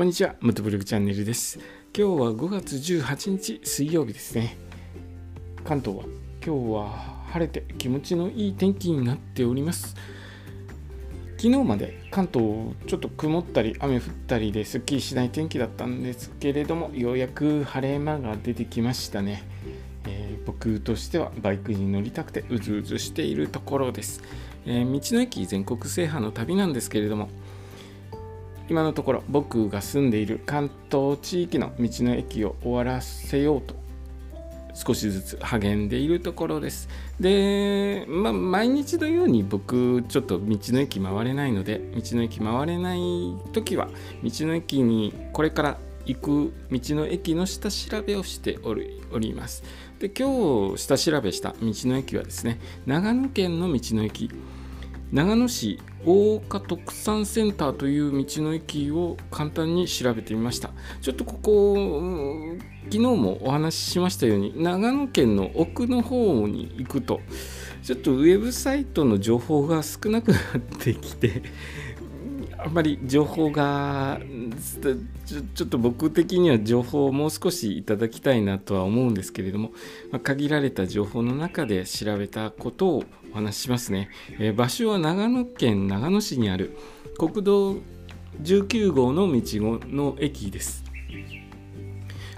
こんにちは、ムトブログチャンネルです。今日は5月18日水曜日ですね。関東は今日は晴れて気持ちのいい天気になっております。昨日まで関東ちょっと曇ったり雨降ったりですっきりしない天気だったんですけれどもようやく晴れ間が出てきましたね。えー僕としてはバイクに乗りたくてうずうずしているところです。えー道の駅全国制覇の旅なんですけれども今のところ僕が住んでいる関東地域の道の駅を終わらせようと少しずつ励んでいるところです。で、まあ、毎日のように僕ちょっと道の駅回れないので道の駅回れない時は道の駅にこれから行く道の駅の下調べをしておりおります。で今日下調べした道の駅はですね長野県の道の駅長野市大岡特産センターという道の駅を簡単に調べてみました。ちょっとここ昨日もお話ししましたように長野県の奥の方に行くとちょっとウェブサイトの情報が少なくなってきてあんまり情報がちょっと僕的には情報をもう少しいただきたいなとは思うんですけれども、まあ限られた情報の中で調べたことをお話ししますね、えー場所は長野県長野市にある国道19号の道の駅です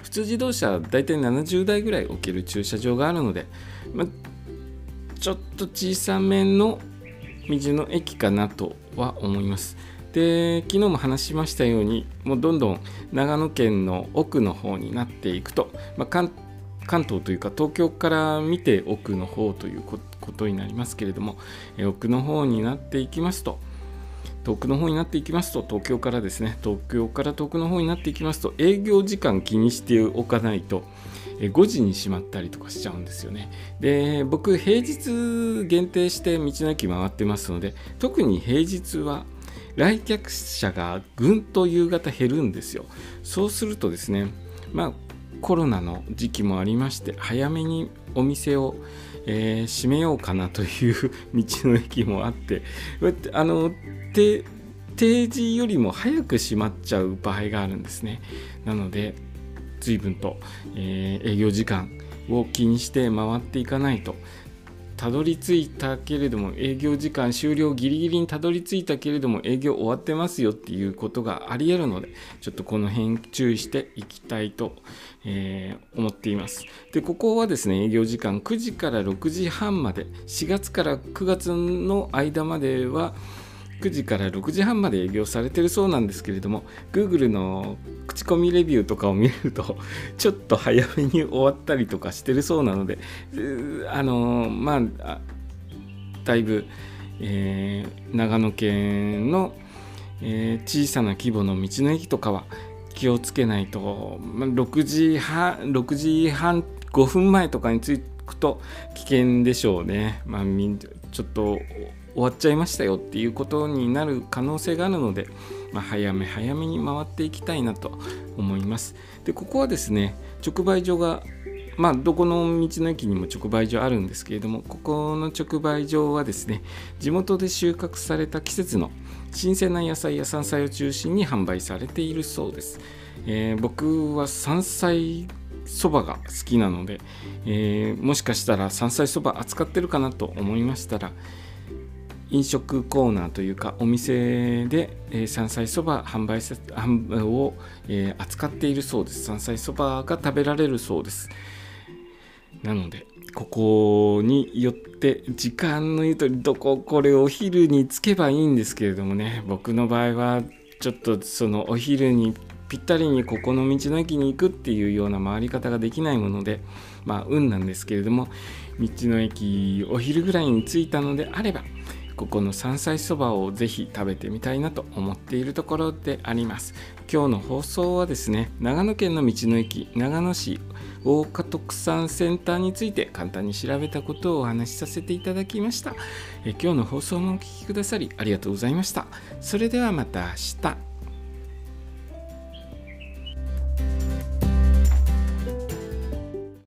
普通自動車大体70台ぐらい置ける駐車場があるので、まちょっと小さめの道の駅かなとは思います。で昨日も話しましたようにもうどんどん長野県の奥の方になっていくと、まあ関東というか東京から見て奥の方ということになりますけれどもえ奥の方になっていきますと遠くの方になっていきますと東京からですね東京から遠くの方になっていきますと営業時間気にしておかないと5時に閉まったりとかしちゃうんですよね。で僕平日限定して道の駅回ってますので特に平日は来客者がぐんと夕方減るんですよ。そうするとですねまあコロナの時期もありまして早めにお店を、えー閉めようかなという 道の駅もあってあの定時よりも早く閉まっちゃう場合があるんですね。なので随分と、えー営業時間を気にして回っていかないと。たどり着いたけれども営業時間終了ギリギリにたどり着いたけれども営業終わってますよっていうことがありえるのでちょっとこの辺注意していきたいと、えー思っています。でここはですね営業時間9時から6時半まで4月から9月の間までは9時から6時半まで営業されてるそうなんですけれども Google の口コミレビューとかを見ると ちょっと早めに終わったりとかしてるそうなのであのまあだいぶ、えー長野県の、えー小さな規模の道の駅とかは気をつけないと、まあ、6時半6時半5分前とかに着くと危険でしょうね。まあ、ちょっと終わっちゃいましたよっていうことになる可能性があるので、まあ、早め早めに回っていきたいなと思います。でここはですね直売所がまあどこの道の駅にも直売所あるんですけれどもここの直売所はですね地元で収穫された季節の新鮮な野菜や山菜を中心に販売されているそうです。えー僕は山菜そばが好きなので、えーもしかしたら山菜そば扱ってるかなと思いましたら飲食コーナーというかお店で、え山菜そば販売を、え扱っているそうです。山菜そばが食べられるそうです。なのでここによって時間の言うとりどここれお昼に着けばいいんですけれどもね。僕の場合はちょっとそのお昼にぴったりにここの道の駅に行くっていうような回り方ができないものでまあ運なんですけれども道の駅お昼ぐらいに着いたのであればここの山菜そばをぜひ食べてみたいなと思っているところであります。今日の放送はですね長野県の道の駅長野市大岡特産センターについて簡単に調べたことをお話しさせていただきました。え今日の放送もお聴きくださりありがとうございました。それではまた明日。